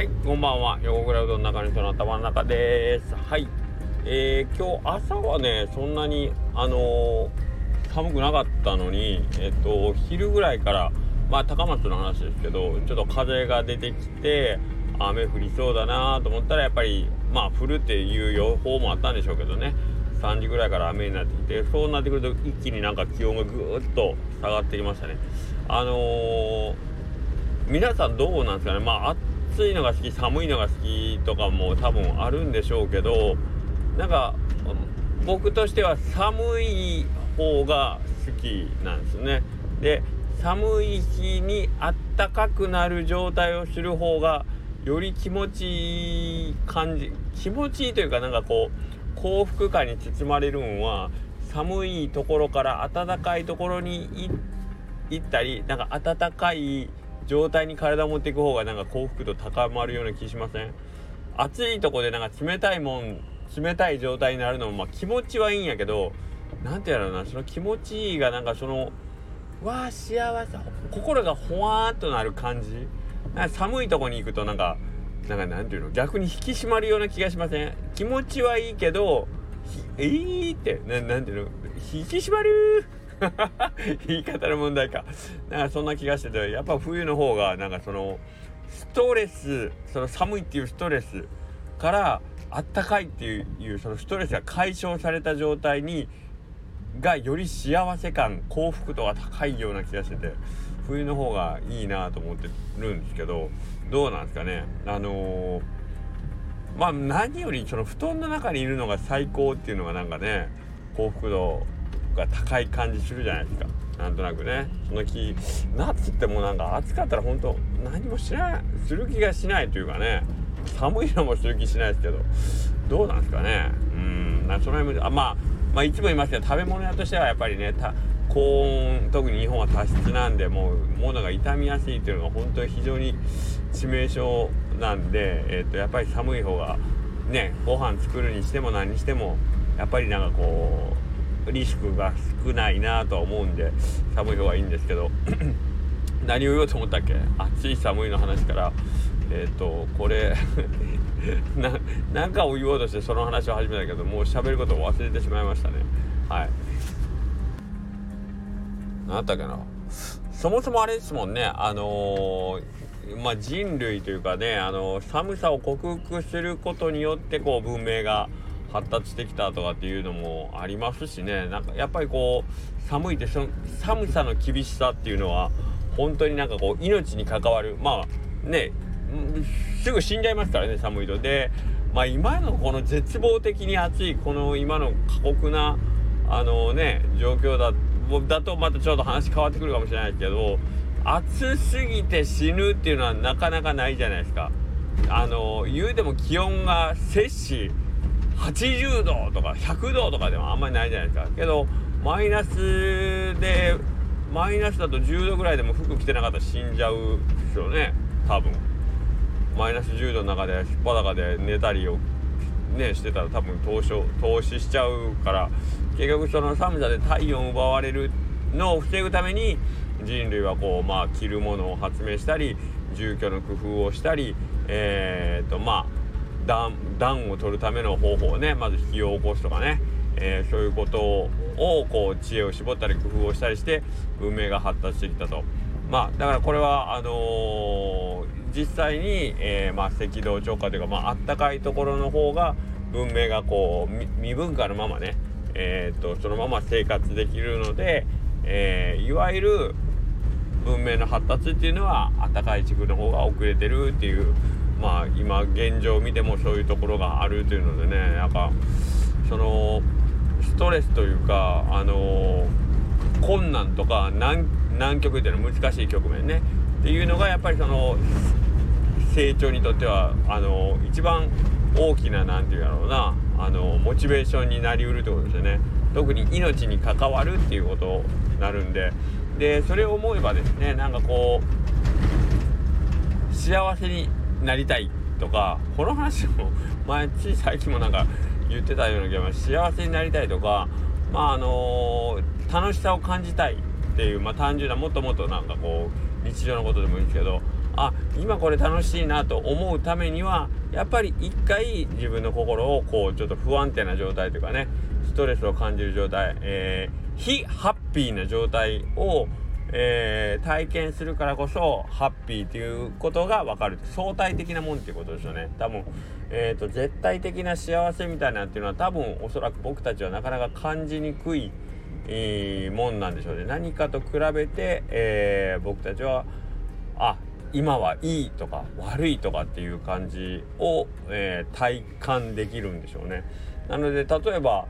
はい、こんばんは。横倉うどん中の人の頭の中です。はい。えー、今日朝はね、そんなに、あのー、寒くなかったのに、えっ、と、昼ぐらいから、まあ、高松の話ですけど、ちょっと風が出てきて、雨降りそうだなと思ったら、やっぱり、まあ、降るっていう予報もあったんでしょうけどね。3時ぐらいから雨になってきてそうなってくると一気になんか気温がぐーっと下がってきましたねあのー、皆さんどうなんですかねまあ暑いのが好き寒いのが好きとかも多分あるんでしょうけどなんか僕としては寒い方が好きなんですね。で寒い日にあったかくなる状態をする方がより気持ちいい感じ気持ちいいというかなんかこう幸福感に包まれるんは寒いところから暖かいところに行ったりなんか暖かい状態に体を持っていく方がなんか幸福度高まるような気しません？暑いとこでなんか冷たいもん冷たい状態になるのもまあ気持ちはいいんやけど何て言うのなその気持ちいいがなんかそのわあ幸せ心がほわーっとなる感じ。なんか寒いとこに行くとなんかなんかなんていうの逆に引き締まるような気がしません？気持ちはいいけどえーってななんていうの？引き締まる 言い方の問題か。なんかそんな気がしてて、やっぱ冬の方がなんかそのストレス、その寒いっていうストレスからあったかいっていうそのストレスが解消された状態にがより幸せ感幸福度が高いような気がしてて冬の方がいいなと思ってるんですけどどうなんですかねあのー、まあ何よりその布団の中にいるのが最高っていうのがなんかね幸福度が高い感じするじゃないですか。なんとなくね。その気夏ってもうなんか暑かったら本当何もしないする気がしないというかね。寒いのもする気しないですけど。どうなんですかね。うん。なその辺もあまあまあいつも言いますけど食べ物屋としてはやっぱりね高温特に日本は多湿なんでもう物が傷みやすいっていうのが本当に非常に致命傷なんで、えー、とやっぱり寒い方がねご飯作るにしても何にしてもやっぱりなんかこうリスクが少ないなとは思うんで寒い方がいいんですけど 何を言おうと思ったっけ？暑い寒いの話からえっ、ー、とこれ ななんかを言おうとしてその話を始めたけどもう喋ることを忘れてしまいましたね。はい。何だったっけな？そもそもあれですもんね。あのー、まあ、人類というかね、あのー、寒さを克服することによってこう文明が発達してきたとかっていうのもありますしね。なんかやっぱりこう寒いってそ寒さの厳しさっていうのは本当になんかこう命に関わる。まあねすぐ死んじゃいますからね寒いと。でまあ今のこの絶望的に暑いこの今の過酷なあのね状況だだとまたちょっと話変わってくるかもしれないですけど暑すぎて死ぬっていうのはなかなかないじゃないですか。あの言うても気温が摂氏80度とか100度とかでもあんまりないじゃないですか。けどマイナスでマイナスだと10度ぐらいでも服着てなかったら死んじゃうですよね。多分。マイナス10度の中で引っ裸で寝たりをねしてたら多分投資投資しちゃうから。結局その寒さで体温奪われるのを防ぐために人類はこうまあ着るものを発明したり住居の工夫をしたりえー、っとまあ暖を取るための方法をねまず引きを起こすとかね、えー、そういうことをこう知恵を絞ったり工夫をしたりして文明が発達してきたと。まあだからこれはあのー、実際に、えー、まあ、赤道直下というか、まあったかいところの方が文明がこう未文化のままね、えーと、そのまま生活できるので、えー、いわゆる文明の発達っていうのは暖かい地区の方が遅れてるっていうまあ今現状を見てもそういうところがあるというのでねやっぱそのストレスというかあの困難とか難難局っていうのは難しい局面ね。っていうのがやっぱりその成長にとってはあの一番大きな何て言うやろうなあのモチベーションになりうるってことですよね。特に命に関わるっていうことになるんで。でそれを思えばですねなんかこう幸せになりたいとかこの話も 前つい最近もなんか言ってたような気がします。幸せになりたいとかまああのー、楽しさを感じたいっていうまあ単純なもっともっとなんかこう日常のことでもいいんですけどあ今これ楽しいなと思うためにはやっぱり一回自分の心をこうちょっと不安定な状態というかねストレスを感じる状態、えー、非ハッピーな状態を、えー、体験するからこそハッピーということが分かる。相対的なもんっていうことですよね。多分、えーと、絶対的な幸せみたいなっていうのは多分おそらく僕たちはなかなか感じにくい、えー、もんなんでしょうね。何かと比べて、えー、僕たちはあ今はいいとか悪いとかっていう感じを、えー、体感できるんでしょうね。なので例えば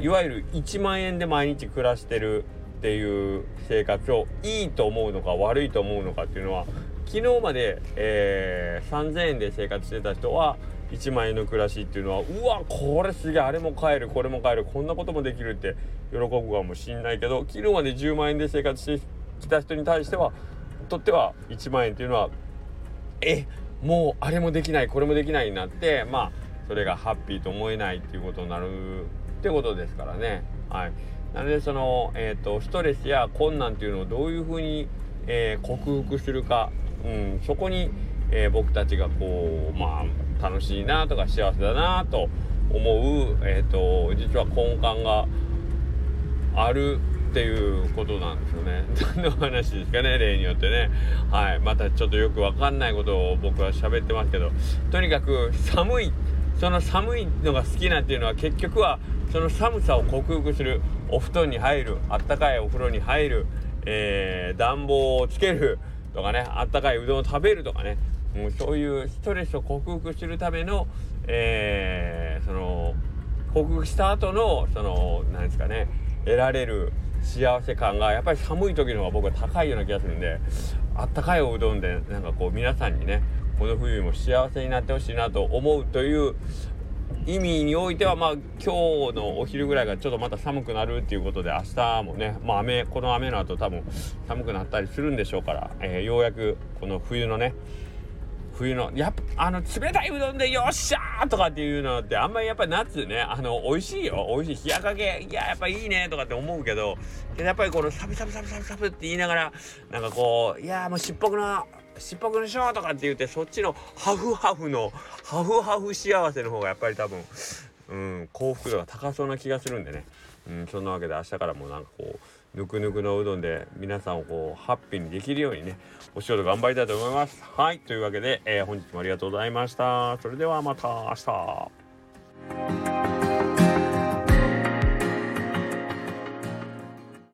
いわゆる1万円で毎日暮らしてるっていう生活をいいと思うのか悪いと思うのかっていうのは昨日まで、えー、3,000円で生活してた人は1万円の暮らしっていうのはうわこれすげえあれも買えるこれも買えるこんなこともできるって喜ぶかもしんないけど昨日まで10万円で生活してきた人に対してはとっては1万円っていうのはえもうあれもできないこれもできないになってまあそれがハッピーと思えないっていうことになるってことですからね。はい、なのでその、えーと、ストレスや困難っていうのをどういうふうに、えー、克服するか、うん、そこに、えー、僕たちがこうまあ楽しいなとか幸せだなと思う、えーと実は根幹があるっていうことなんですよね。何の話ですかね例によってね。はい。またちょっとよくわかんないことを僕は喋ってますけどとにかく寒いその寒いのが好きなっていうのは結局はその寒さを克服するお布団に入るあったかいお風呂に入る、えー、暖房をつけるとかねあったかいうどんを食べるとかねもうそういうストレスを克服するための、えー、その克服した後のその何ですかね得られる幸せ感がやっぱり寒い時の方が僕は高いような気がするんであったかいおうどんでなんかこう皆さんにねこの冬も幸せになってほしいなと思うという意味においてはまあ今日のお昼ぐらいがちょっとまた寒くなるっていうことで明日もねまあ雨この雨の後多分寒くなったりするんでしょうから、えー、ようやくこの冬のね冬のやっぱあの冷たいうどんでよっしゃーとかっていうのってあんまりやっぱ夏ねあの美味しいよ。美味しい冷やかけ。いややっぱいいねとかって思うけどけどやっぱりこのサブサブサブサブサブって言いながらなんかこういやもうしっぽくなしっぽくのしょうとかって言ってそっちのハフハフのハフハフ幸せの方がやっぱり多分うん幸福度が高そうな気がするんでね。うんそんなわけで明日からもなんかこうぬくぬくのうどんで皆さんをこうハッピーにできるようにねお仕事頑張りたいと思います。はいというわけで、えー、本日もありがとうございました。それではまた明日。